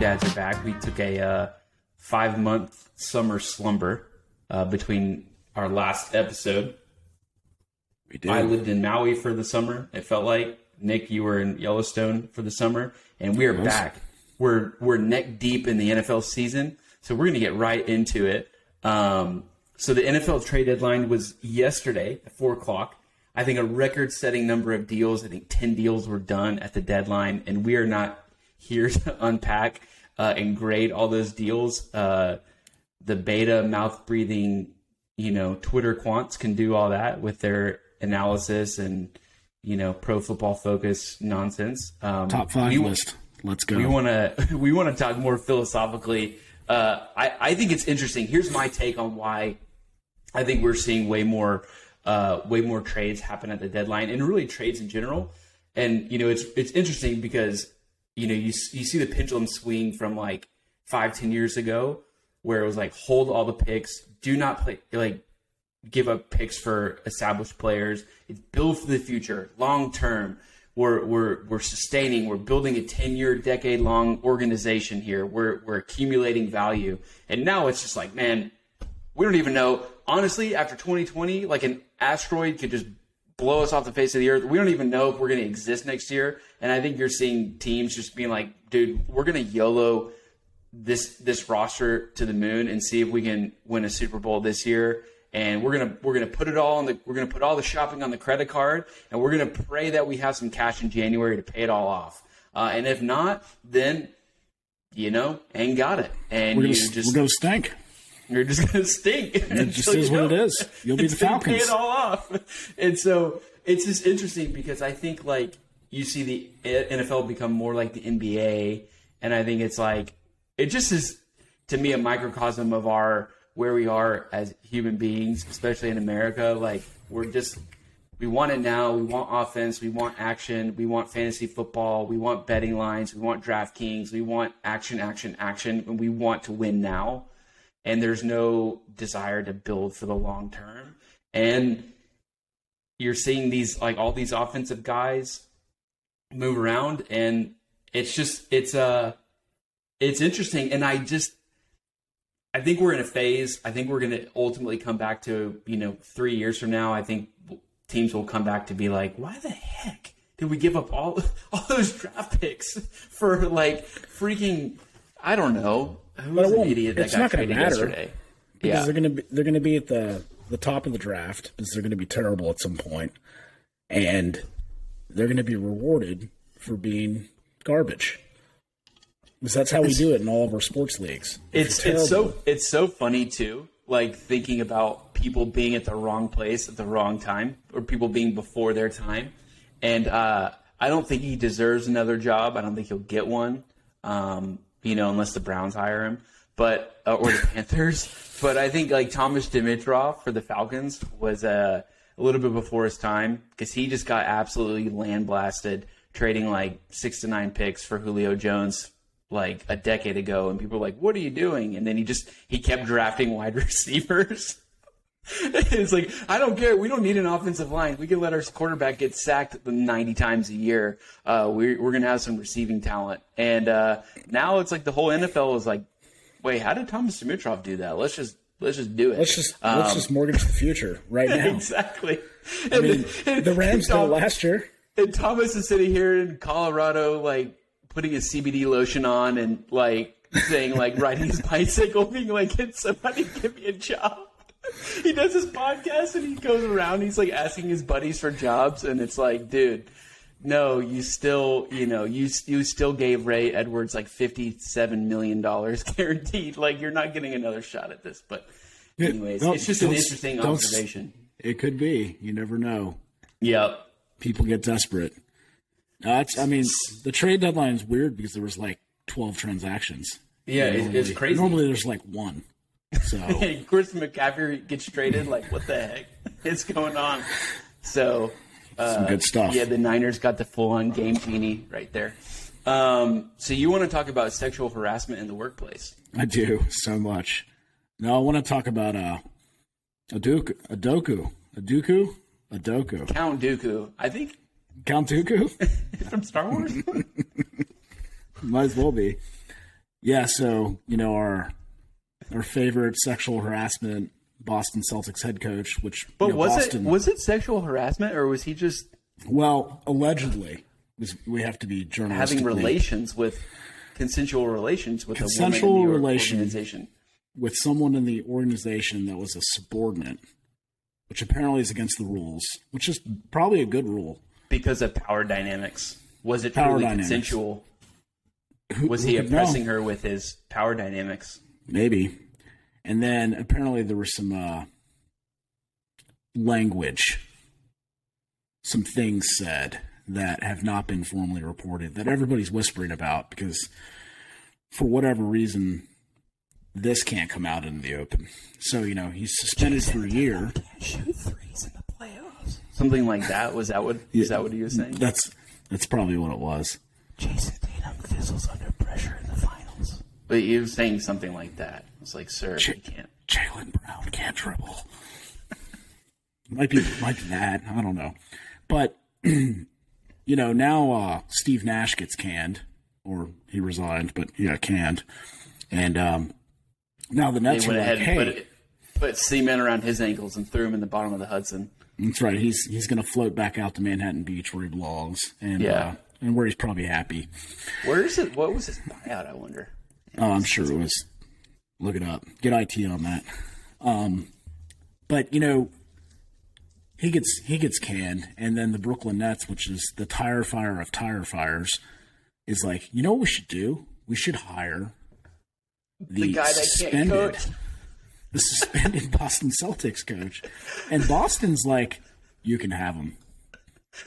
Dads are back. We took a uh, five month summer slumber uh, between our last episode. We did. I lived in Maui for the summer. It felt like Nick, you were in Yellowstone for the summer, and we are back. We're we're neck deep in the NFL season, so we're going to get right into it. Um, so the NFL trade deadline was yesterday at four o'clock. I think a record-setting number of deals. I think ten deals were done at the deadline, and we are not here to unpack uh, and grade all those deals. Uh, the beta mouth breathing, you know, Twitter quants can do all that with their analysis and you know pro football focus nonsense. Um, Top five we- list. Let's go. we want to we want to talk more philosophically. Uh, I I think it's interesting. Here's my take on why I think we're seeing way more uh, way more trades happen at the deadline and really trades in general. And you know it's it's interesting because you know you you see the pendulum swing from like five ten years ago where it was like hold all the picks, do not play like give up picks for established players. It's build for the future, long term. We're, we're, we're sustaining, we're building a 10 year, decade long organization here. We're, we're accumulating value. And now it's just like, man, we don't even know. Honestly, after 2020, like an asteroid could just blow us off the face of the earth. We don't even know if we're going to exist next year. And I think you're seeing teams just being like, dude, we're going to YOLO this this roster to the moon and see if we can win a Super Bowl this year. And we're gonna we're gonna put it all on the we're gonna put all the shopping on the credit card, and we're gonna pray that we have some cash in January to pay it all off. Uh, and if not, then you know, ain't got it, and we're gonna, just we're gonna stink. you're just gonna stink. It just is what it is. You'll be the you Pay it all off. And so it's just interesting because I think like you see the NFL become more like the NBA, and I think it's like it just is to me a microcosm of our where we are as human beings, especially in America. Like we're just we want it now. We want offense. We want action. We want fantasy football. We want betting lines. We want DraftKings. We want action, action, action. And we want to win now. And there's no desire to build for the long term. And you're seeing these, like all these offensive guys move around. And it's just, it's, uh, it's interesting. And I just, I think we're in a phase. I think we're going to ultimately come back to, you know, three years from now. I think teams will come back to be like, why the heck did we give up all all those draft picks for like freaking? I don't know. Who was an idiot that it's got traded matter. yesterday? because Yeah, they're gonna be they're gonna be at the the top of the draft because they're gonna be terrible at some point, and they're gonna be rewarded for being garbage. Because that's how we do it in all of our sports leagues. It's it's so it's so funny too. Like thinking about people being at the wrong place at the wrong time, or people being before their time. And uh, I don't think he deserves another job. I don't think he'll get one. Um, you know, unless the Browns hire him, but uh, or the Panthers. But I think like Thomas Dimitroff for the Falcons was uh, a little bit before his time because he just got absolutely land blasted trading like six to nine picks for Julio Jones like a decade ago, and people were like, "What are you doing?" And then he just he kept drafting wide receivers. it's like I don't care. We don't need an offensive line. We can let our quarterback get sacked ninety times a year. Uh, we're we're gonna have some receiving talent, and uh, now it's like the whole NFL is like, "Wait, how did Thomas Dimitroff do that? Let's just let's just do it." let's just let's just um, mortgage the future right now. exactly. I mean, the Rams did last year. And Thomas is sitting here in Colorado, like putting his CBD lotion on and like saying, like riding his bicycle, being like, "Can somebody give me a job?" He does his podcast and he goes around. He's like asking his buddies for jobs, and it's like, dude, no, you still, you know, you you still gave Ray Edwards like fifty-seven million dollars guaranteed. Like you're not getting another shot at this. But anyways, it's just an interesting observation. It could be. You never know. Yep. People get desperate. That's. I mean, the trade deadline is weird because there was like twelve transactions. Yeah, it's, it's Normally- crazy. Normally, there's like one. So Chris McCaffrey gets traded. Like, what the heck is going on? So, some good stuff. yeah, the Niners got the full-on game genie right there. Um, so you want to talk about sexual harassment in the workplace? I do so much. No, I want to talk about uh, Adoku, Adoku, Adoku, Adoku, Count Dooku, I think Count Dooku. from Star Wars. Might as well be. Yeah, so you know our our favorite sexual harassment Boston Celtics head coach, which But you know, was Boston, it was it sexual harassment or was he just well allegedly was- we have to be journalistically having relations with consensual relations with Consensual a woman in the relation. organization? with someone in the organization that was a subordinate, which apparently is against the rules, which is probably a good rule. Because of power dynamics. Was it Power truly dynamics. consensual? Who- Was he could know? oppressing her with his power dynamics? Maybe. And then apparently there was some uh, language, some things said that have not been formally reported that everybody's whispering about because for whatever reason this can't come out in the open. So, you know, he's suspended for a year. Shoot threes in the playoffs. Something like that. Was that what is that what he was saying? That's that's probably what it was. Jayson Tatum fizzles under pressure in the finals. But he was saying something like that. It's like, sir, you can't. Jaylen Brown can't dribble. might be might be that. I don't know. But you know, now uh, Steve Nash gets canned, or he resigned, but yeah, canned. And um, now the Nets are went like, ahead hey, and put it, put cement around his ankles and threw him in the bottom of the Hudson. that's right. He's he's going to float back out to Manhattan Beach where he belongs, and Yeah. uh, and where he's probably happy. Where is it? What was his buyout? I wonder. Oh, I'm sure it was. Look it up. Get IT on that. Um, but you know, he gets he gets canned, and then the Brooklyn Nets, which is the tire fire of tire fires, is like, you know what we should do? We should hire the, The guy that can't suspended, coach. the suspended Boston Celtics coach, and Boston's like, you can have him.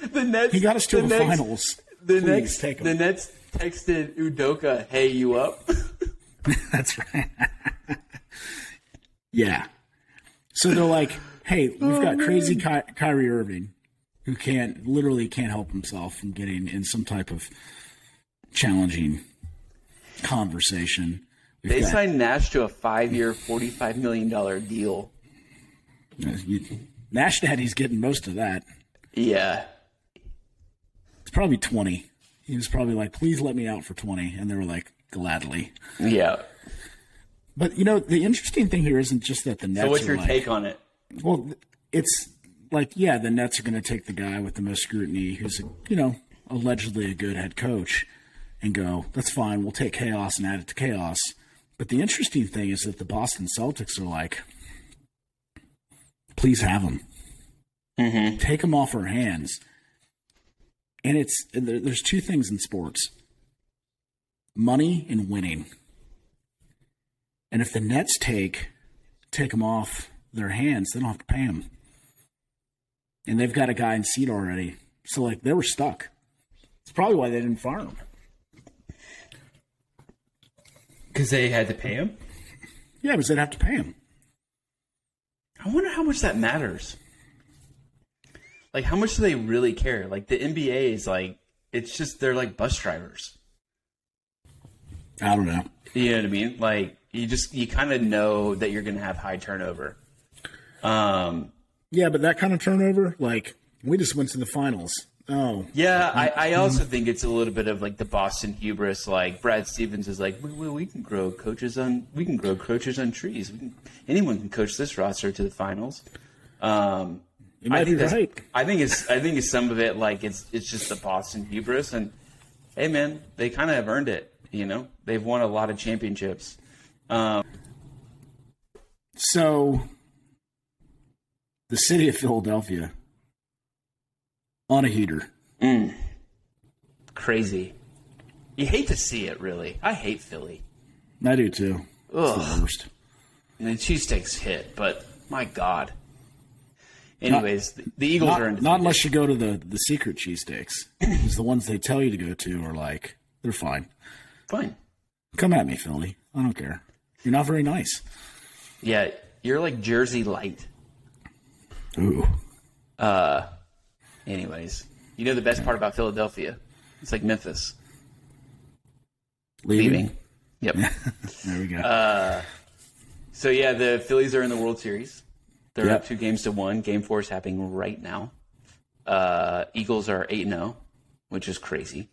The Nets. He got us to the the next, finals. The Please next, take him. the Nets texted Udoka, "Hey, you up?" That's right. yeah. So they're like, hey, we've got oh, crazy Ky- Kyrie Irving who can't, literally can't help himself from getting in some type of challenging conversation. We've They got- signed Nash to a five-year, forty-five million dollar deal. Uh, you- Nash Daddy's getting most of that. Yeah, It's probably 20. He was probably like, please let me out for 20. And they were like, gladly. yeah. But, you know, the interesting thing here isn't just that the Nets So, what's are your like, take on it? Well, it's like, yeah, the Nets are going to take the guy with the most scrutiny, who's, you know, allegedly a good head coach, and go, that's fine, we'll take chaos and add it to chaos. But the interesting thing is that the Boston Celtics are like, please have him. Mm-hmm. Take him off our hands. And it's there- there's two things in sports money and winning. And if the Nets take take him off their hands, they don't have to pay him. And they've got a guy in seat already. So like they were stuck. It's probably why they didn't fire him. Because they had to pay him. Yeah, because they'd have to pay him. I wonder how much that matters. Like, how much do they really care? Like, the NBA is like, it's just they're like bus drivers. I don't know. You know what I mean? Like, you just you kind of know that you're going to have high turnover. Um, Yeah, but that kind of turnover, like we just went to the finals. Oh, yeah, I, I also think it's a little bit of like the Boston hubris. Like Brad Stevens is like, we, we, we can grow coaches on we can grow coaches on trees. We can, anyone can coach this roster to the finals. Um, you might I be think that's- right. I think it's I think it's some of it like it's it's just the Boston hubris and hey man, they kind of have earned it. You know, they've won a lot of championships. Um, So, the city of Philadelphia on a heater. Mm, crazy. You hate to see it, really. I hate Philly. I do too. It's Ugh. the worst. And the cheesesteaks hit, but my God. Anyways, the, the Eagles Not, are in. not unless you go to the, the secret cheesesteaks. Because the ones they tell you to go to are like, they're fine. Fine. Come at me, Philly. I don't care. You're not very nice. Yeah, you're like Jersey Light. Ooh. Anyways, you know the best part about Philadelphia? It's like Memphis Leaving? leaving. Yep. There we go. Uh, so yeah, the Phillies are in the World Series. They're Yep. up two games to one. Game four is happening right now. Uh, Eagles are eight zero, which is crazy.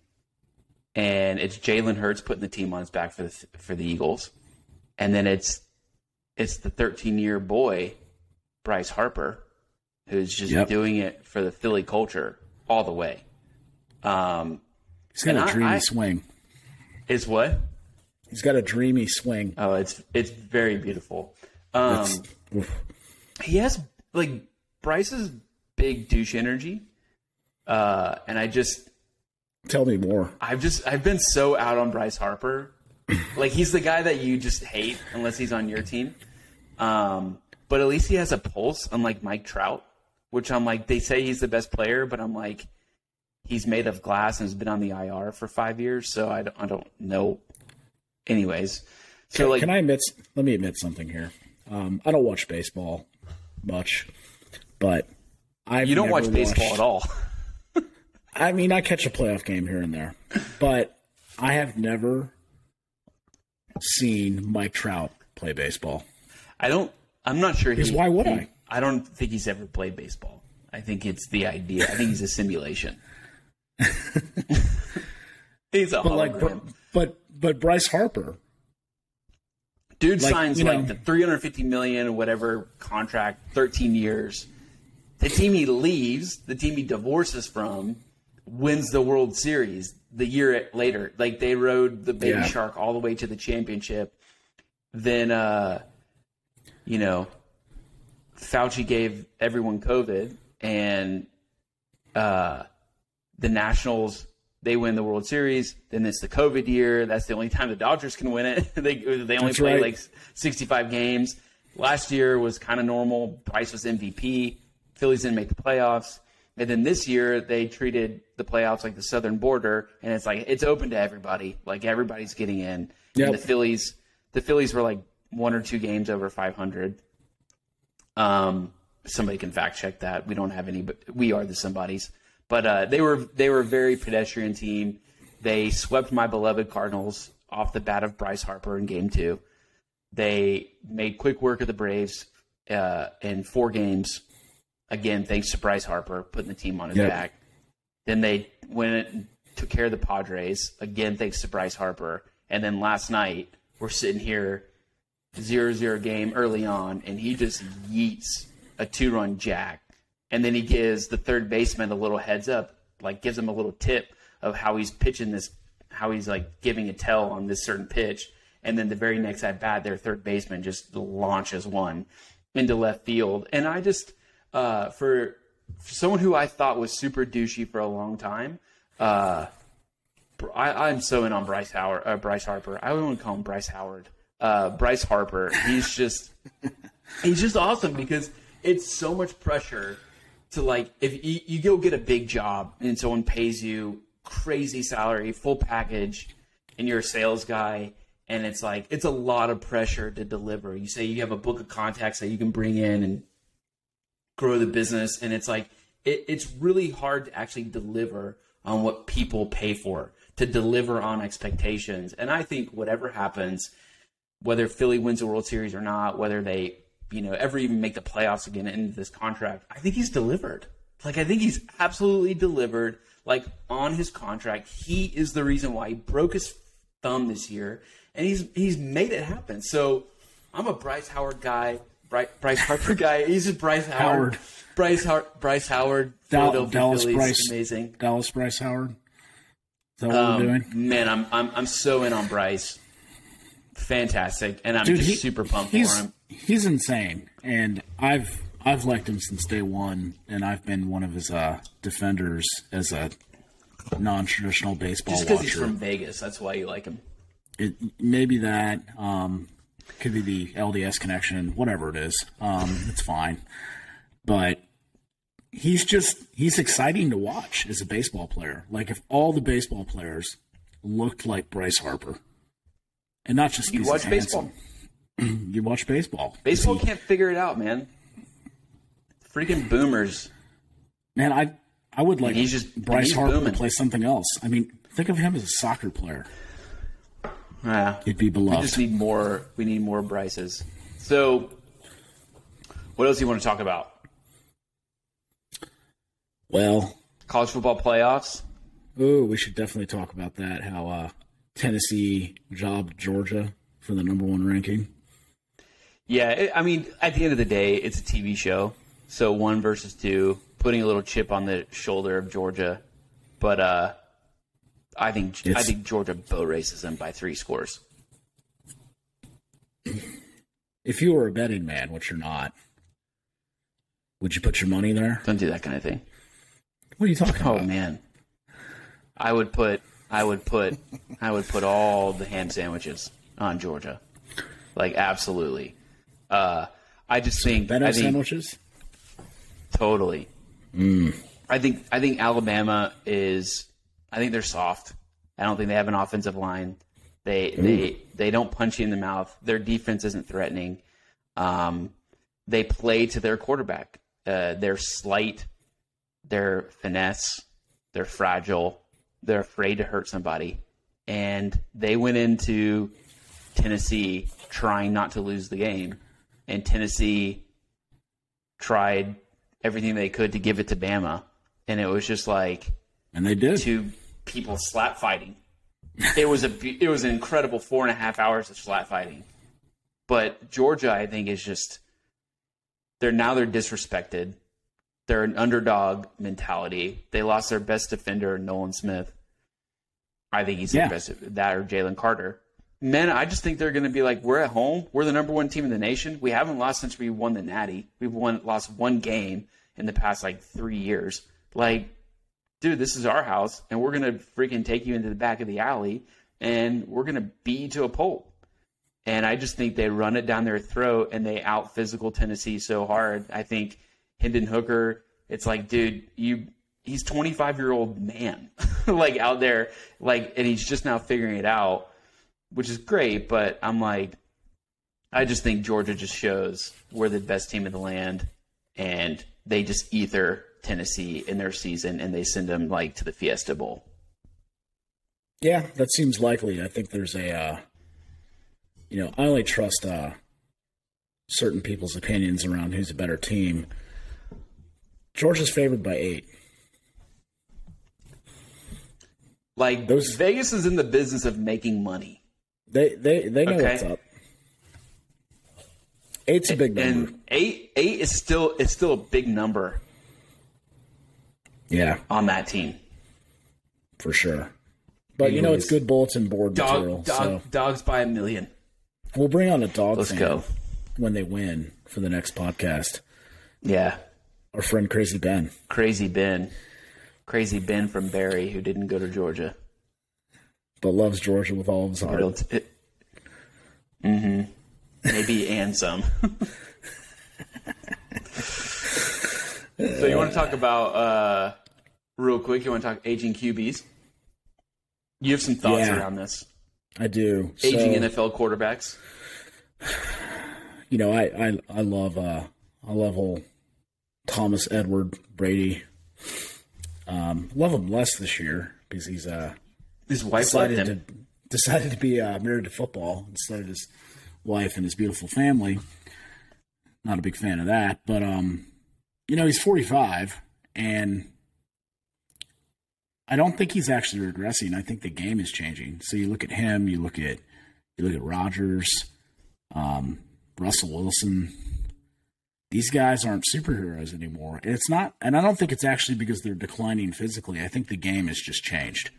And it's Jalen Hurts putting the team on his back for the for the Eagles, and then it's it's the 13 year boy Bryce Harper who's just Yep. doing it for the Philly culture all the way. Um, He's got a dreamy I- swing. is what? He's got a dreamy swing. Oh, it's it's very beautiful. Um, he has like Bryce's big douche energy, uh, and I just Tell me more. I've just I've been so out on Bryce Harper. like he's the guy that you just hate unless he's on your team. Um, but at least he has a pulse, unlike Mike Trout, which I'm like they say he's the best player, but I'm like he's made of glass and has been on the IR for five years, so I don't, I don't know. Anyways, so Can, like can I admit? Let me admit something here. Um, I don't watch baseball much, but I you don't watch baseball at all. I mean, I catch a playoff game here and there, but I have never seen Mike Trout play baseball. I don't. I'm not sure. Because why would he- I? I don't think he's ever played baseball. I think it's the idea. I think he's a simulation. he's a But like, hologram. but but Bryce Harper, Dude like, signs like know- the 350 million or whatever contract, 13 years. The team he leaves, the team he divorces from, wins the World Series the year later. Like they rode the baby Yeah. shark all the way to the championship. Then, uh, you know, Fauci gave everyone COVID, and uh, the Nationals they win the World Series. Then it's the COVID year. That's the only time the Dodgers can win it. they they only That's play right. like 65 games. Last year was kind of normal. Bryce was MVP. Phillies didn't make the playoffs. And then this year they treated the playoffs like the southern border, and it's like it's open to everybody. Like everybody's getting in. Yep. And the Phillies, the Phillies were like one or two games over 500. Um, somebody can fact check that. We don't have any, but we are the somebodies. But uh, they were they were a very pedestrian team. They swept my beloved Cardinals off the bat of Bryce Harper in Game Two. They made quick work of the Braves uh, in four games. Again, thanks to Bryce Harper putting the team on his Yep. back. Then they went and took care of the Padres. Again, thanks to Bryce Harper. And then last night, we're sitting here, zero zero game early on, and he just yeets a two run jack. And then he gives the third baseman a little heads up, like gives him a little tip of how he's pitching this, how he's like giving a tell on this certain pitch. And then the very next at bat, their third baseman just launches one into left field. And I just, uh, for, for someone who I thought was super douchey for a long time, uh, I, I'm so in on Bryce Howard, uh, Bryce Harper. I wouldn't call him Bryce Howard. Uh, Bryce Harper. He's just, he's just awesome because it's so much pressure to like if you, you go get a big job and someone pays you crazy salary, full package, and you're a sales guy, and it's like it's a lot of pressure to deliver. You say you have a book of contacts that you can bring in and grow the business, and it's like it, it's really hard to actually deliver on what people pay for, to deliver on expectations. And I think whatever happens, whether Philly wins the World Series or not, whether they, you know, ever even make the playoffs again into this contract, I think he's delivered. Like I think he's absolutely delivered. Like on his contract, he is the reason why he broke his thumb this year, and he's he's made it happen. So I'm a Bryce Howard guy, Bryce, Bryce Harper guy. He's just Bryce Howard. Howard. Bryce Har- Bryce Howard. Philadelphia Dallas Phillies, Bryce. amazing. Dallas Bryce Howard. Is that what Um, we're doing? man, I'm I'm I'm so in on Bryce. Fantastic, and I'm Dude, just he- super pumped he's, for him. He's insane, and I've I've liked him since day one, and I've been one of his uh, defenders as a non-traditional baseball Just because he's from Vegas, that's why you like him. it, maybe that um, could be the LDS connection, whatever it is. Um, it's fine, but he's just he's exciting to watch as a baseball player. Like if all the baseball players looked like Bryce Harper, and not just You watch baseball. You watch baseball. Baseball He- can't figure it out, man. Freaking boomers. man, I I would like he's just- Bryce he's Harper booming. to play something else. I mean, think of him as a soccer player. Yeah. He'd be We just need more. We need more Bryces. So, what else do you want to talk about? well, College football playoffs. Ooh, we should definitely talk about that. How uh, Tennessee jobbed Georgia for the number one ranking. Yeah, it, I mean, at the end of the day, it's a TV show, so one versus two, putting a little chip on the shoulder of Georgia, but uh, I think I think Georgia boat races them by three scores. If you were a betting man, which you're not, would you put your money there? Don't do that kind of thing. What are you talking Oh about? man, I would put I would put I would put all the ham sandwiches on Georgia, like absolutely. Uh, I just think Benno I think sandwiches? totally. I think I think Alabama is. I think they're soft. I don't think they have an offensive line. They they they don't punch you in the mouth. Their defense isn't threatening. Um, they play to their quarterback. Uh, they're slight. They're finesse. They're fragile. They're afraid to hurt somebody, and they went into Tennessee trying not to lose the game, and Tennessee tried everything they could to give it to Bama, and it was just like And they did. two people slap fighting. It was a it was an incredible four and a half hours of slap fighting, but Georgia, I think, is just they're now they're disrespected. They're an underdog mentality. They lost their best defender, Nolan Smith. I think he's Yeah. their best. That or Jalen Carter. Men, I just think they're going to be like, we're at home. We're the number one team in the nation. We haven't lost since we won the Natty. We've won lost one game in the past like three years. Like, dude, this is our house, and we're gonna freaking take you into the back of the alley, and we're gonna beat you to a pulp. And I just think they run it down their throat, and they out physical Tennessee so hard. I think Hendon Hooker, it's like, dude, you. He's 25 year old man, like out there, like, and he's just now figuring it out, which is great. But I'm like, I just think Georgia just shows we're the best team in the land, and they just ether Tennessee in their season, and they send them like to the Fiesta Bowl. Yeah, that seems likely. I think there's a, uh, you know, I only trust uh, certain people's opinions around who's a better team. Georgia's favored by eight. Like Those- Vegas is in the business of making money, They they they know Okay. what's up. Eight's a big number. and eight eight is still it's still a big number yeah, on that team. for sure. But you know, it's good bulletin board material. Dog, dog, so dogs by a million. we'll bring on a dog Let's go. when they win for the next podcast. Yeah, Our friend Crazy Ben. crazy Ben, crazy Ben from Barry who didn't go to Georgia. but loves Georgia with all of his heart. T- mm-hmm. Maybe and some. so you want to talk about uh, real quick? You want to talk aging QBs? You have some thoughts Yeah. around this I do. aging So, NFL quarterbacks. you know, I I, I love uh I love old Thomas Edward Brady. Um, love him less this year because he's uh His wife decided to decided to be uh, married to football instead of his wife and his beautiful family. Not a big fan of that, but um, you know, he's 45 and I don't think he's actually regressing. I think the game is changing. So you look at him, you look at you look at Rodgers, um, Russell Wilson. These guys aren't superheroes anymore. And it's not and I don't think it's actually because they're declining physically. I think the game has just changed.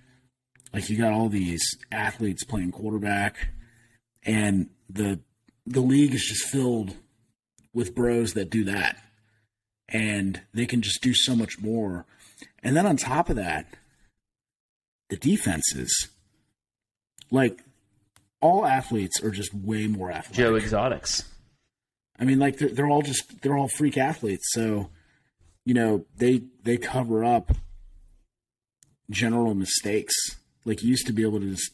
Like you got all these athletes playing quarterback, and the the league is just filled with bros that do that, and they can just do so much more. And then on top of that, the defenses, like all athletes, are just way more athletic. Joe Exotics. I mean, like they're, they're all just they're all freak athletes. So, you know, they they cover up general mistakes. Like you used to be able to just,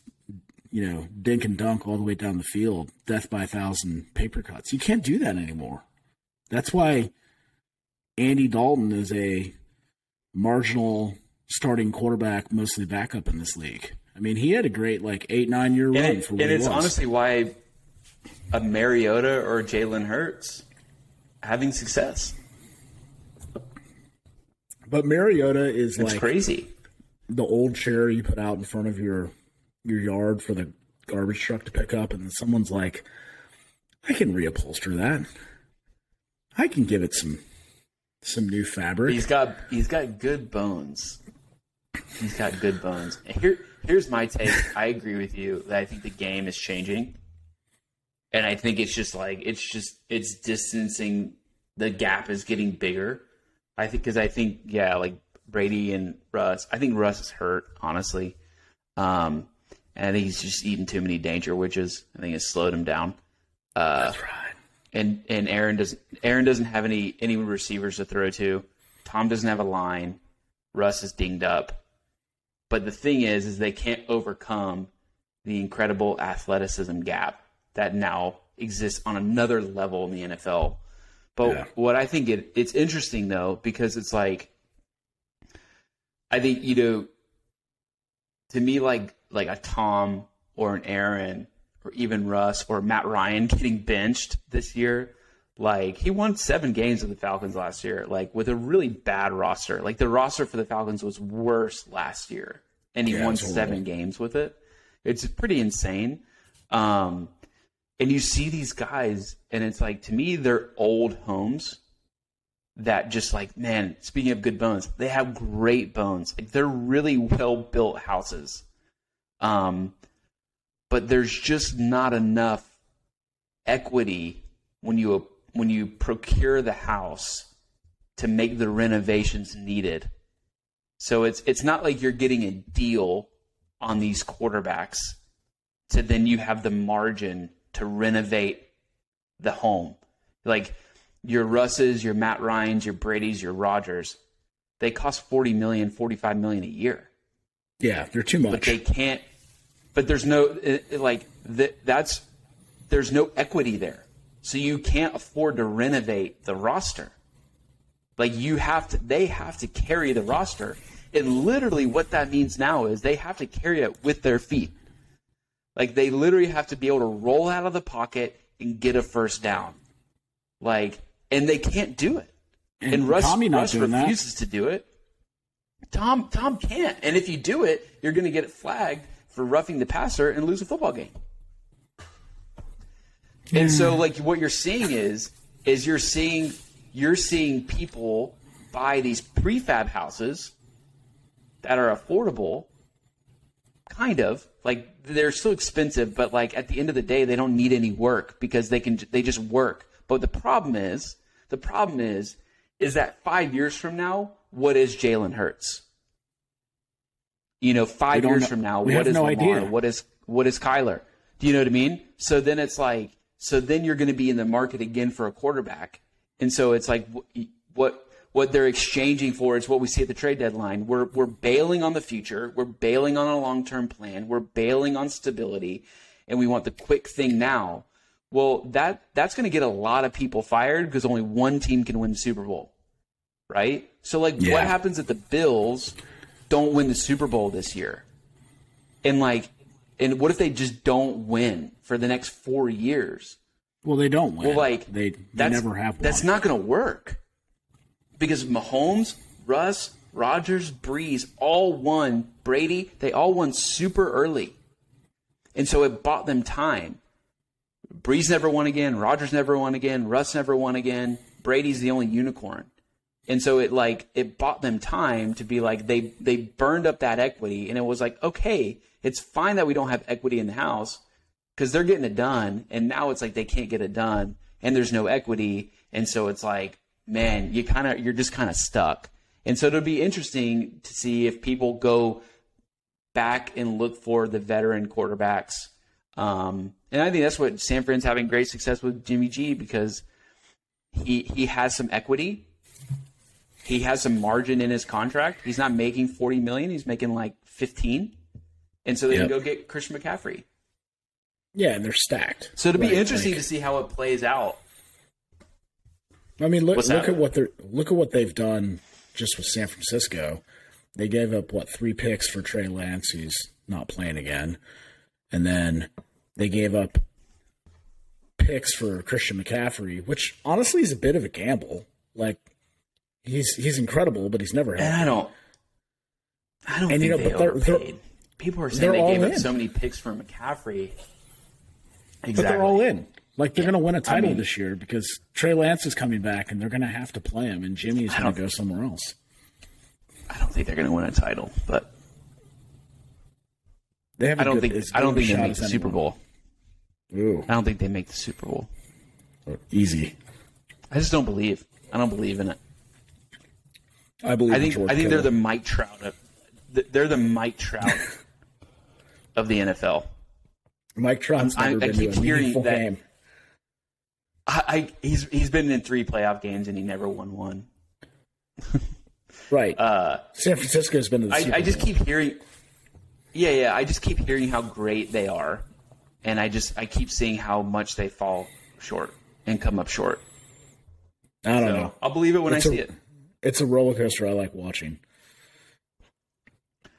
you know, dink and dunk all the way down the field, death by a thousand paper cuts. You can't do that anymore. That's why Andy Dalton is a marginal starting quarterback, mostly backup in this league. I mean, he had a great like eight nine year run And, for what and it's was. honestly why a Mariota or Jalen Hurts having success. but Mariota is It's like crazy. the old chair you put out in front of your your yard for the garbage truck to pick up, and then someone's like, "I can reupholster that. I can give it some some new fabric." He's got he's got good bones. He's got good bones. Here here's my take. I agree with you that I think the game is changing, and I think it's just like it's just it's distancing. The gap is getting bigger. I think because I think yeah, like Brady and Russ. I think Russ is hurt, honestly. Um, and he's just eaten too many danger witches. I think it's slowed him down. Uh, That's right. and and Aaron doesn't Aaron doesn't have any any receivers to throw to. Tom doesn't have a line. Russ is dinged up. But the thing is, is they can't overcome the incredible athleticism gap that now exists on another level in the NFL. But Yeah. what I think it, it's interesting though, because it's like I think, you know, to me like like a Tom or an Aaron or even Russ or Matt Ryan getting benched this year. Like he won seven games with the Falcons last year, like with a really bad roster. Like the roster for the Falcons was worse last year, and he Yeah, won seven games with it. It's pretty insane. Um, and you see these guys, and it's like to me, they're old homes that just like man. Speaking of good bones, they have great bones. Like they're really well built houses. Um, but there's just not enough equity when you when you procure the house to make the renovations needed. So it's it's not like you're getting a deal on these quarterbacks to then you have the margin to renovate the home. Like your Russes, your Matt Ryans, your Brady's, your Rodgers, they cost 40 million, 45 million a year Yeah, they're too much. but they can't. But there's no like th- that's there's no equity there, so you can't afford to renovate the roster. Like you have to, they have to carry the roster, and literally what that means now is they have to carry it with their feet. Like they literally have to be able to roll out of the pocket and get a first down, like, and they can't do it. And, And Russ, Russ doing that. refuses to do it. Tom Tom can't. And if you do it, you're going to get it flagged for roughing the passer and lose a football game. And so like what you're seeing is is you're seeing you're seeing people buy these prefab houses that are affordable kind of like they're still expensive but like at the end of the day they don't need any work because they can they just work. But the problem is the problem is is that five years from now what is jalen hurts? You know five years know- from now we what is no lamar? idea. what is what is kyler? Do you know what i mean? So then it's like so then you're going to be in the market again for a quarterback and so it's like what what they're exchanging for is what we see at the trade deadline. We're we're bailing on the future. We're bailing on a long term plan. We're bailing on stability, and we want the quick thing now. Well, that that's going to get a lot of people fired because only one team can win the Super Bowl, right? So like, Yeah. what happens if the Bills don't win the Super Bowl this year? And like, and what if they just don't win for the next four years? well, they don't win. Well, like they, they that's, never have one. That's not going to work because Mahomes, Russ, Rodgers, Brees all won. Brady, they all won super early, and so it bought them time. Brees never won again. Rodgers never won again. Russ never won again. Brady's the only unicorn. And so it like it bought them time to be like they they burned up that equity and it was like okay it's fine that we don't have equity in the house because they're getting it done and now it's like they can't get it done and there's no equity and so it's like man you kind of you're just kind of stuck. And so it'll be interesting to see if people go back and look for the veteran quarterbacks. Um, and I think that's what Sanford's having great success with Jimmy G because he he has some equity. He has some margin in his contract. He's not making 40 million he's making like 15 and so they Yep. can go get Christian McCaffrey yeah, and they're stacked. so it'll be Right, interesting like- to see how it plays out. I mean, look look at what they're look at what they've done just with San Francisco. They gave up what three picks for Trey Lance, who's not playing again, and then they gave up picks for Christian McCaffrey, which honestly is a bit of a gamble. Like he's he's incredible, but he's never And had. I don't, I don't And, think you know, they but they're- they're- People are saying they're they gave up in. so many picks for McCaffrey. Exactly. But they're all in. Like they're going to win a title mean- this year because Trey Lance is coming back, and they're going to have to play him, and Jimmy's going to go somewhere else. I don't think they're going to win a title, but They have. I don't good- think I don't think they make the Super. Bowl. Ooh, I don't think they make the Super Bowl. Oh, easy. I just don't believe. I don't believe in it. I believe. I think I think they're the Kittle. Mike Trout of they're the Mike Trout of the NFL. Mike Trout's never I been keep to a hearing meaningful that- game. I, I he's he's been in three playoff games and he never won one. Right. Uh, San Francisco's been to the I, I just keep hearing, yeah, yeah. I just keep hearing how great they are, and I just I keep seeing how much they fall short and come up short. I don't So know. I'll believe it when It's I a- see it. It's a roller coaster I like watching.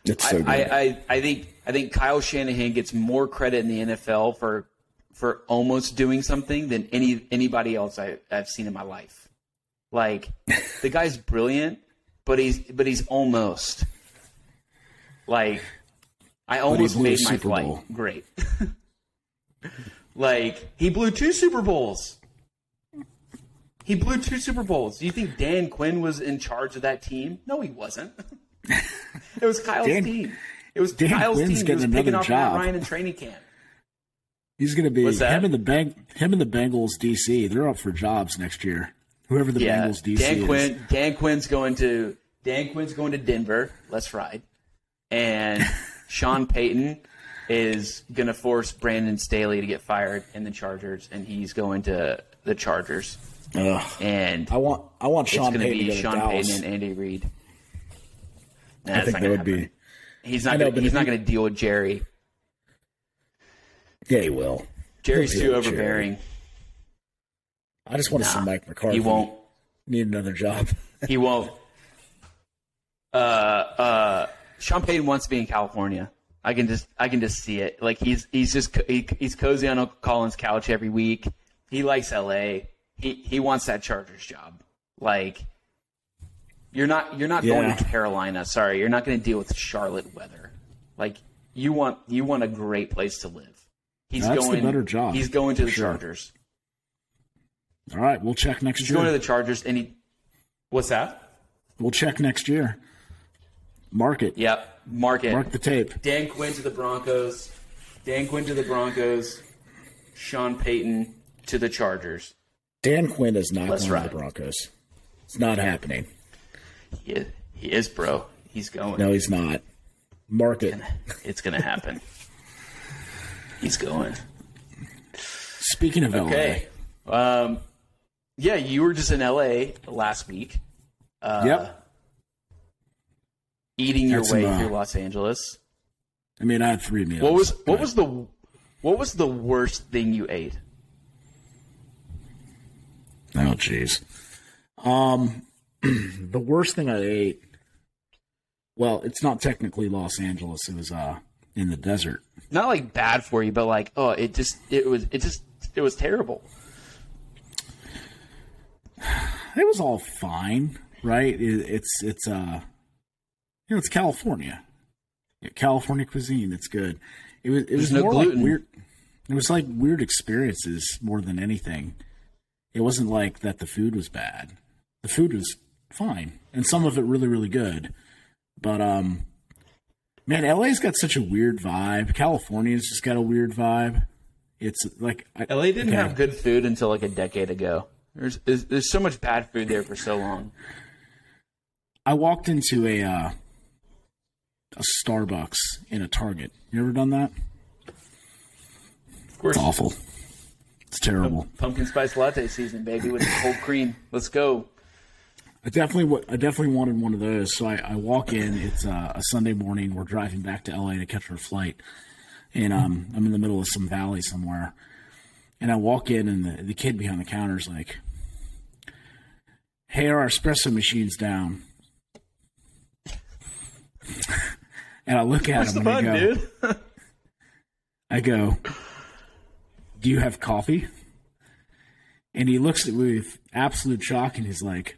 It's so good. I, I, I think I think Kyle Shanahan gets more credit in the NFL for for almost doing something than any anybody else I, I've seen in my life. Like the guy's brilliant, but he's but he's almost like I almost made my Super flight Bowl. great. like he blew two Super Bowls. He blew two Super Bowls. Do you think Dan Quinn was in charge of that team? No, he wasn't. it was Kyle's Dan- team. It was Dan Kyle's Quinn's team. He getting was picking another off Matt job. Ryan in training camp. He's going to be him and the bang him and the Bengals DC. They're up for jobs next year. Whoever the Yeah, Bengals DC Dan is. Quinn. Dan Quinn's going to Dan Quinn's going to Denver. Let's ride. And Sean Payton is going to force Brandon Staley to get fired in the Chargers, and he's going to the Chargers. Ugh. And I want I want Sean going to Payton be to Sean Dallas. Payton and Andy Reid. Nah, I think that would happen. be. He's not. know, gonna, he's not going to deal with Jerry. Yeah, he will. Jerry's He'll too with Jerry. overbearing. I just want to see Mike McCarthy. He won't. need another job. He won't. Uh, uh, Sean Payton wants to be in California. I can just, I can just see it. Like he's, he's just, he, he's cozy on Uncle Colin's couch every week. He likes L.A. He, he wants that Chargers job. Like, you're not, you're not going to Carolina. Sorry, you're not going to deal with Charlotte weather. Like, you want, you want a great place to live. He's That's going, better job, He's going to the sure. Chargers. All right, we'll check next He's year. He's going to the Chargers, and he. What's that? we'll check next year. Mark it. Yep. Mark it. Mark the tape. Dan Quinn to the Broncos. Dan Quinn to the Broncos. Sean Payton to the Chargers. Dan Quinn is not Let's going ride. to the Broncos. It's not happening. He is, he is bro. He's going. No, he's not. Mark it. It's going to happen. He's going. Speaking of Okay. Um, yeah, you were just in LA last week, LA. yep. eating your Had way some, uh, through Los Angeles. I mean, I had three meals. What was what was the what was the worst thing you ate? Oh, jeez. Um, the worst thing I ate. Well, it's not technically Los Angeles. It was uh in the desert. Not like bad for you, but like oh, it just it was it just it was terrible. It was all fine, right? It, it's it's uh, you know, it's California, Yeah, California cuisine. It's good. It was it was no more gluten. like weird. It was like weird experiences more than anything. It wasn't like that. The food was bad. The food was fine, and some of it really really good. But um, man, LA's got such a weird vibe. California's just got a weird vibe. It's like I, LA didn't okay. have good food until like a decade ago. There's, there's there's so much bad food there for so long. I walked into a uh, a Starbucks in a Target. You ever done that? Of course, It's awful. It's terrible. pumpkin spice latte season, baby, with cold cream. Let's go. I definitely, wa- I definitely wanted one of those. So I, I walk in. It's uh, a Sunday morning. We're driving back to LA to catch our flight, and um, I'm in the middle of some valley somewhere. And I walk in, and the, the kid behind the counter is like, "Hey, our espresso machine's down." and I look at him and I go, I go, Do you have coffee? And he looks at me with absolute shock and he's like,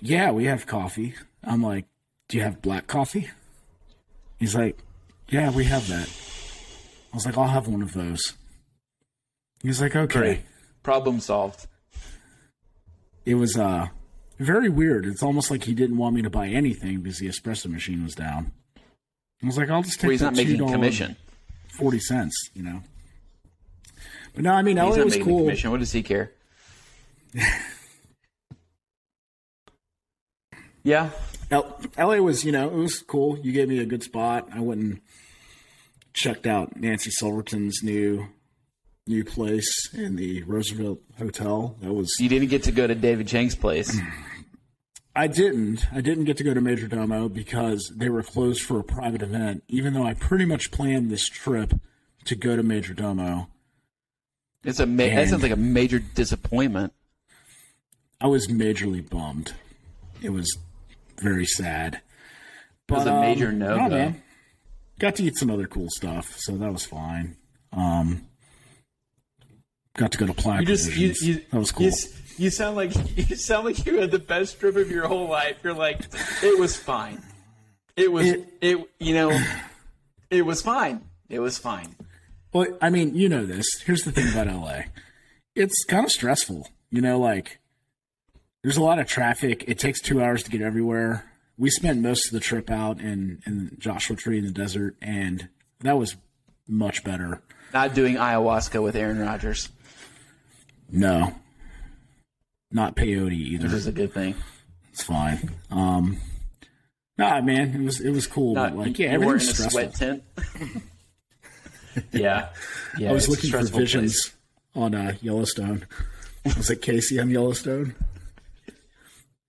Yeah, we have coffee. I'm like, Do you have black coffee? He's like, Yeah, we have that. I was like, I'll have one of those. He's like, Okay. Great. Problem solved. It was uh very weird. It's almost like he didn't want me to buy anything because the espresso machine was down. I was like, I'll just take Well, he's not making $2 commission. forty cents, you know. But no, I mean, He's LA not was cool. commission. What does he care? yeah. L- LA was, you know, it was cool. You gave me a good spot. I went and checked out Nancy Silverton's new new place in the Roosevelt Hotel. That was You didn't get to go to David Chang's place. I didn't. I didn't get to go to Majordomo because they were closed for a private event. Even though I pretty much planned this trip to go to Majordomo, It's a ma- that sounds like a major disappointment. I was majorly bummed. It was very sad. It was a major um, no I don't Got to eat some other cool stuff, so that was fine. Um, got to go to Plaid You just you, you, that was cool. you, you sound like you sound like you had the best trip of your whole life. You're like, it was fine. It was it, It- you know, it was fine. It was fine. Well, I mean, you know this. Here's the thing about LA. It's kind of stressful. You know, like there's a lot of traffic. It takes two hours to get everywhere. We spent most of the trip out in, in Joshua Tree in the desert, and that was much better. Not doing ayahuasca with Aaron Rodgers, No, not peyote either. which is a good thing. It's fine. Um, nah, man, it was it was cool. Not, but like, yeah, in a stressful. sweat tent. yeah, yeah. I was looking for visions place. on uh, Yellowstone. Was it Kayce on Yellowstone?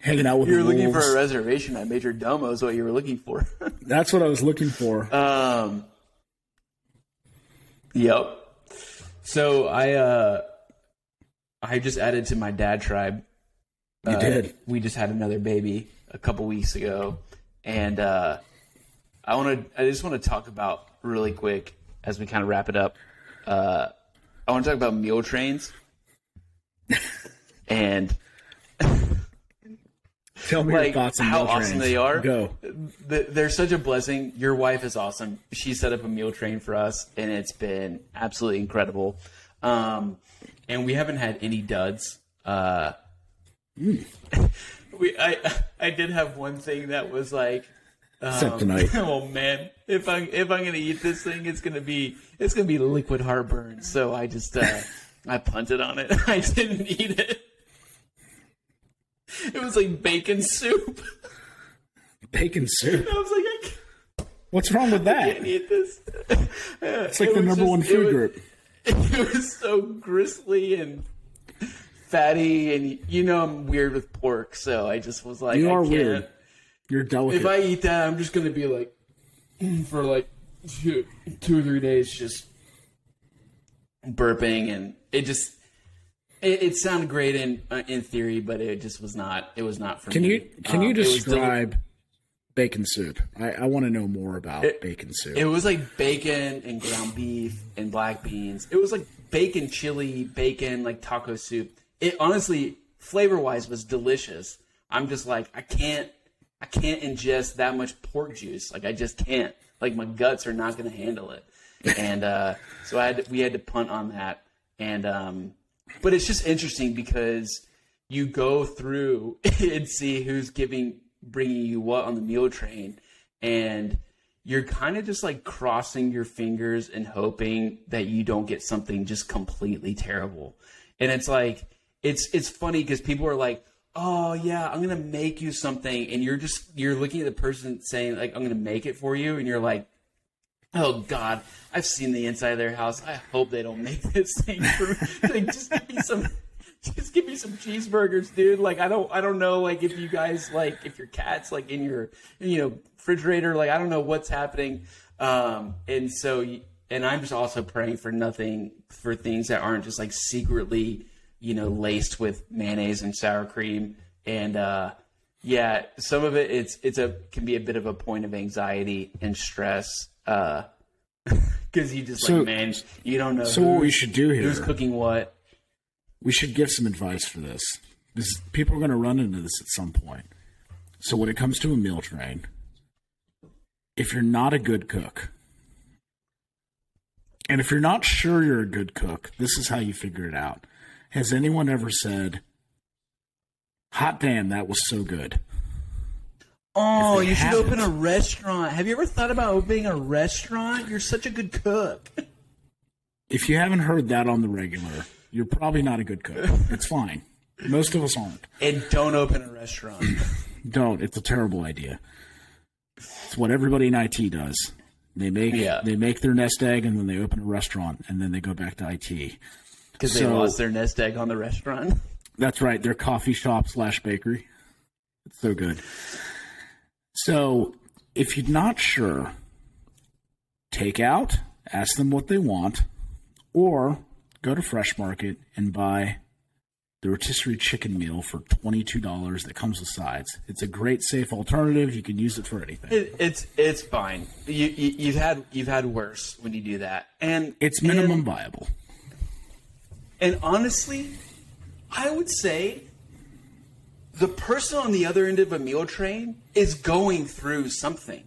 Hanging out with You were looking wolves. for a reservation at Majordomo. Is what you were looking for. That's what I was looking for. Um. Yep. So I uh, I just added to my dad tribe. you Uh, did. We just had another baby a couple weeks ago, and uh, I want to. I just want to talk about really quick as we kind of wrap it up. Uh, I want to talk about meal trains, and Tell me like your thoughts on how meal awesome trains. they are. Go. They're such a blessing. Your wife is awesome. She set up a meal train for us, and it's been absolutely incredible. Um, and we haven't had any duds. Uh, Mm. we, I, I did have one thing that was like, tonight. oh man, if I if I'm gonna eat this thing, it's gonna be it's gonna be liquid heartburn. So I just uh, I punted on it. I didn't eat it. It was like bacon soup. Bacon soup. I was like, I can't. What's wrong with that? can't eat this. It's like the number one food group. It was so gristly and fatty, and you know I'm weird with pork, so I just was like, You I are weird. You're delicate. If I eat that, I'm just gonna be like, mm, for like two, two or three days, just burping, and it just. It, it sounded great in uh, in theory, but it just was not. It was not for can me. you can Um, you deli- describe bacon soup? I, I want to know more about it, bacon soup. It was like bacon and ground beef and black beans. It was like bacon chili, bacon like taco soup. It honestly, flavor wise, was delicious. I'm just like I can't, I can't ingest that much pork juice. Like I just can't. Like my guts are not going to handle it. And uh, so I had to, we had to punt on that. And um, but it's just interesting because you go through and see who's giving bringing you what on the meal train. And you're kind of just like crossing your fingers and hoping that you don't get something just completely terrible. And it's like it's it's funny because people are like oh yeah i'm gonna make you something. And you're just you're looking at the person saying like i'm gonna make it for you. And you're like Oh God, I've seen the inside of their house. I hope they don't make this thing like, just give me some, just give me some cheeseburgers, dude. Like I don't, I don't know, like if you guys like if your cat's like in your, you know, refrigerator. Like I don't know what's happening. Um, and so, and I'm just also praying for nothing for things that aren't just like secretly, you know, laced with mayonnaise and sour cream. And uh, yeah, some of it it's it's a can be a bit of a point of anxiety and stress Uh, because you just So- like man, you don't know. so what we should do here? who's cooking what. we should give some advice for this. Because people are going to run into this at some point. So when it comes to a meal train, if you're not a good cook, and if you're not sure you're a good cook, this is how you figure it out. Has anyone ever said, Hot damn, that was so good? Oh, you should open a restaurant. Have you ever thought about opening a restaurant? You're such a good cook. If you haven't heard that on the regular, you're probably not a good cook. It's fine. Most of us aren't. And don't open a restaurant. Don't. It's a terrible idea. It's what everybody in IT does. They make Yeah. they make their nest egg and then they open a restaurant and then they go back to IT. Because they lost their nest egg on the restaurant. That's right. They're coffee shop slash bakery. It's so good. So if you're not sure, take out, ask them what they want, or go to Fresh Market and buy the rotisserie chicken meal for $22 that comes with sides. It's a great safe alternative. You can use it for anything. It, it's it's fine. You, you you've had you've had worse when you do that, and It's minimum And, viable. and honestly, I would say the person on the other end of a meal train is going through something.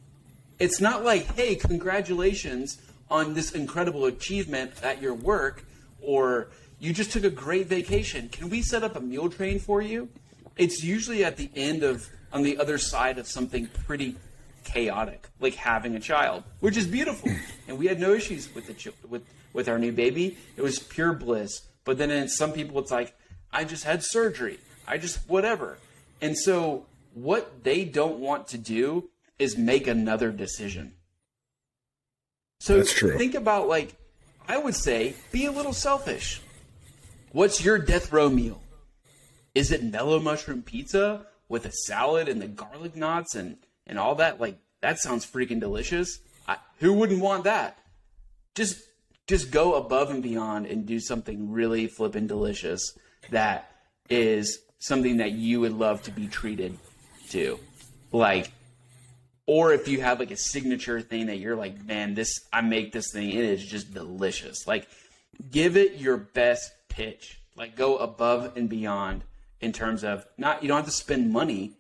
It's not like, hey, congratulations on this incredible achievement at your work, or you just took a great vacation. Can we set up a meal train for you? It's usually at the end of, on the other side of something pretty chaotic, like having a child, which is beautiful. and we had no issues with the ch- with with our new baby. It was pure bliss. But then in some people, it's like, I just had surgery. I just whatever. And so what they don't want to do is make another decision. So That's true. think about like I would say be a little selfish. What's your death row meal? Is it mellow mushroom pizza with a salad and the garlic knots and and all that? Like that sounds freaking delicious. I, who wouldn't want that? Just just go above and beyond and do something really flippin' delicious that is something that you would love to be treated to. Like or if you have like a signature thing that you're like, man, this I make this thing, it is just delicious. Like give it your best pitch. Like go above and beyond in terms of not you don't have to spend money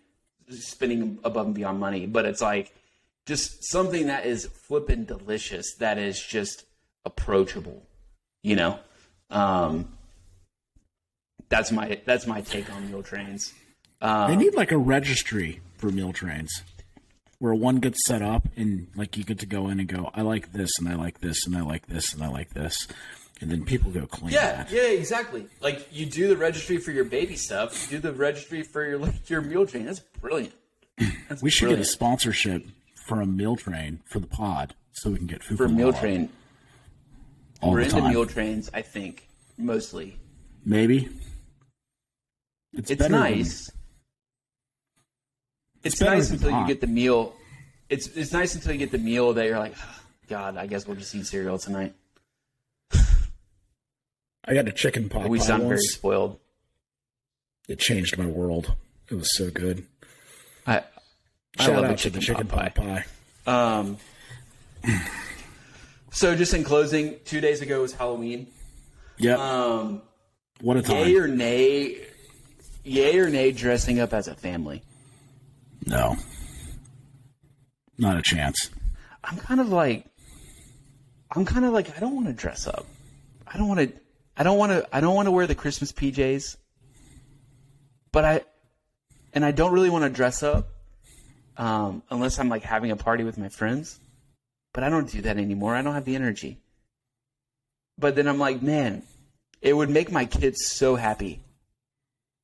spending above and beyond money, but it's like just something that is flippin' delicious that is just approachable. You know? Um that's my that's my take on meal trains. Um, They need like a registry for meal trains where one gets set up and like you get to go in and go, I like this and I like this and I like this and I like this. And then people go claim Yeah, that. yeah, exactly. Like you do the registry for your baby stuff, you do the registry for your like your meal train. That's brilliant. That's We should get a sponsorship for a meal train for the pod so we can get food for meal train. all We're the into meal trains, I think, mostly. Maybe. It's, It's better than- nice. It's, nice until you get the meal. It's it's nice until you get the meal that you're like, God, I guess we'll just eat cereal tonight. I got a chicken pot We pie sound very spoiled. It changed my world. It was so good. I I love out a to the chicken chicken pot pot pie. Um, so just in closing, two days ago was Halloween. Yeah. Um, what a time. yay or nay, yay or nay, dressing up as a family. no. Not a chance. I'm kind of like, I'm kind of like, I don't want to dress up. I don't want to. I don't want to. I don't want to wear the Christmas PJs. But I, and I don't really want to dress up, um, unless I'm like having a party with my friends. But I don't do that anymore. I don't have the energy. But then I'm like, man, it would make my kids so happy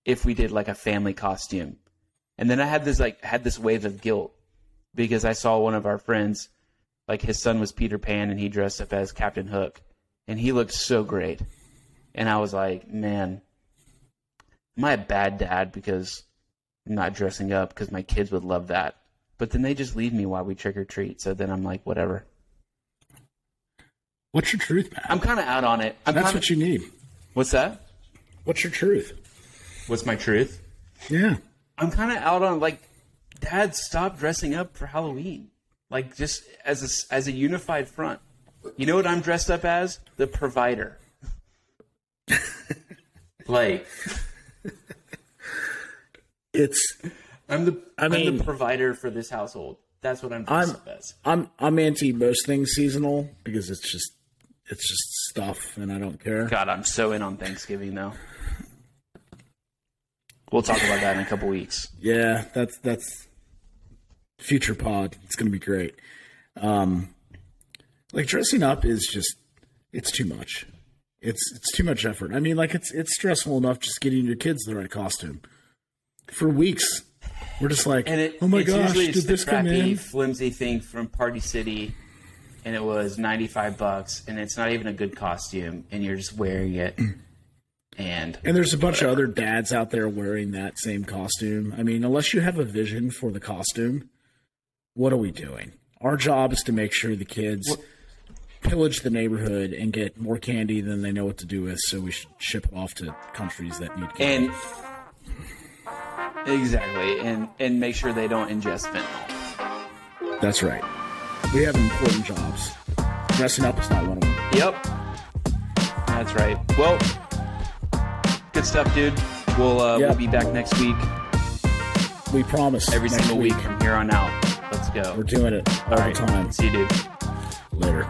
if we did like a family costume. And then I had this like had this wave of guilt because I saw one of our friends, like his son was Peter Pan and he dressed up as Captain Hook, and he looked so great. And I was like, man, am I a bad dad because I'm not dressing up because my kids would love that. But then they just leave me while we trick or treat. So then I'm like, whatever. What's your truth, man? I'm kind of out on it. I'm That's kinda, what you need. What's that? What's your truth? What's my truth? Yeah. I'm kind of out on like, Dad, stop dressing up for Halloween. Like just as a as a unified front. You know what I'm dressed up as? The provider. like It's I'm the I mean- am the provider for this household. That's what I'm dressed I'm up as. I'm I'm anti most things seasonal because it's just it's just stuff and I don't care. God, I'm so in on Thanksgiving though. We'll talk about that in a couple weeks. Yeah, that's that's future pod. It's gonna be great. Um, like dressing up is just it's too much. It's it's too much effort. I mean, like it's it's stressful enough just getting your kids the right costume. For weeks, we're just like, And it, oh my it's gosh, usually did this the come crappy, in? flimsy thing from Party City, and it was 95 bucks, and it's not even a good costume, and you're just wearing it. And And there's a bunch of other dads out there wearing that same costume. I mean, unless you have a vision for the costume, what are we doing? Our job is to make sure the kids pillage the neighborhood and get more candy than they know what to do with, so we should ship it off to countries that need candy. and exactly, and and make sure they don't ingest fentanyl. That's right. We have important jobs. Dressing up is not one of them. Yep, that's right. Well, good stuff, dude. We'll uh, Yep. we'll be back next week, We promise. every single week from here on out. Let's go. We're doing it all, All the time. see you, dude. Later.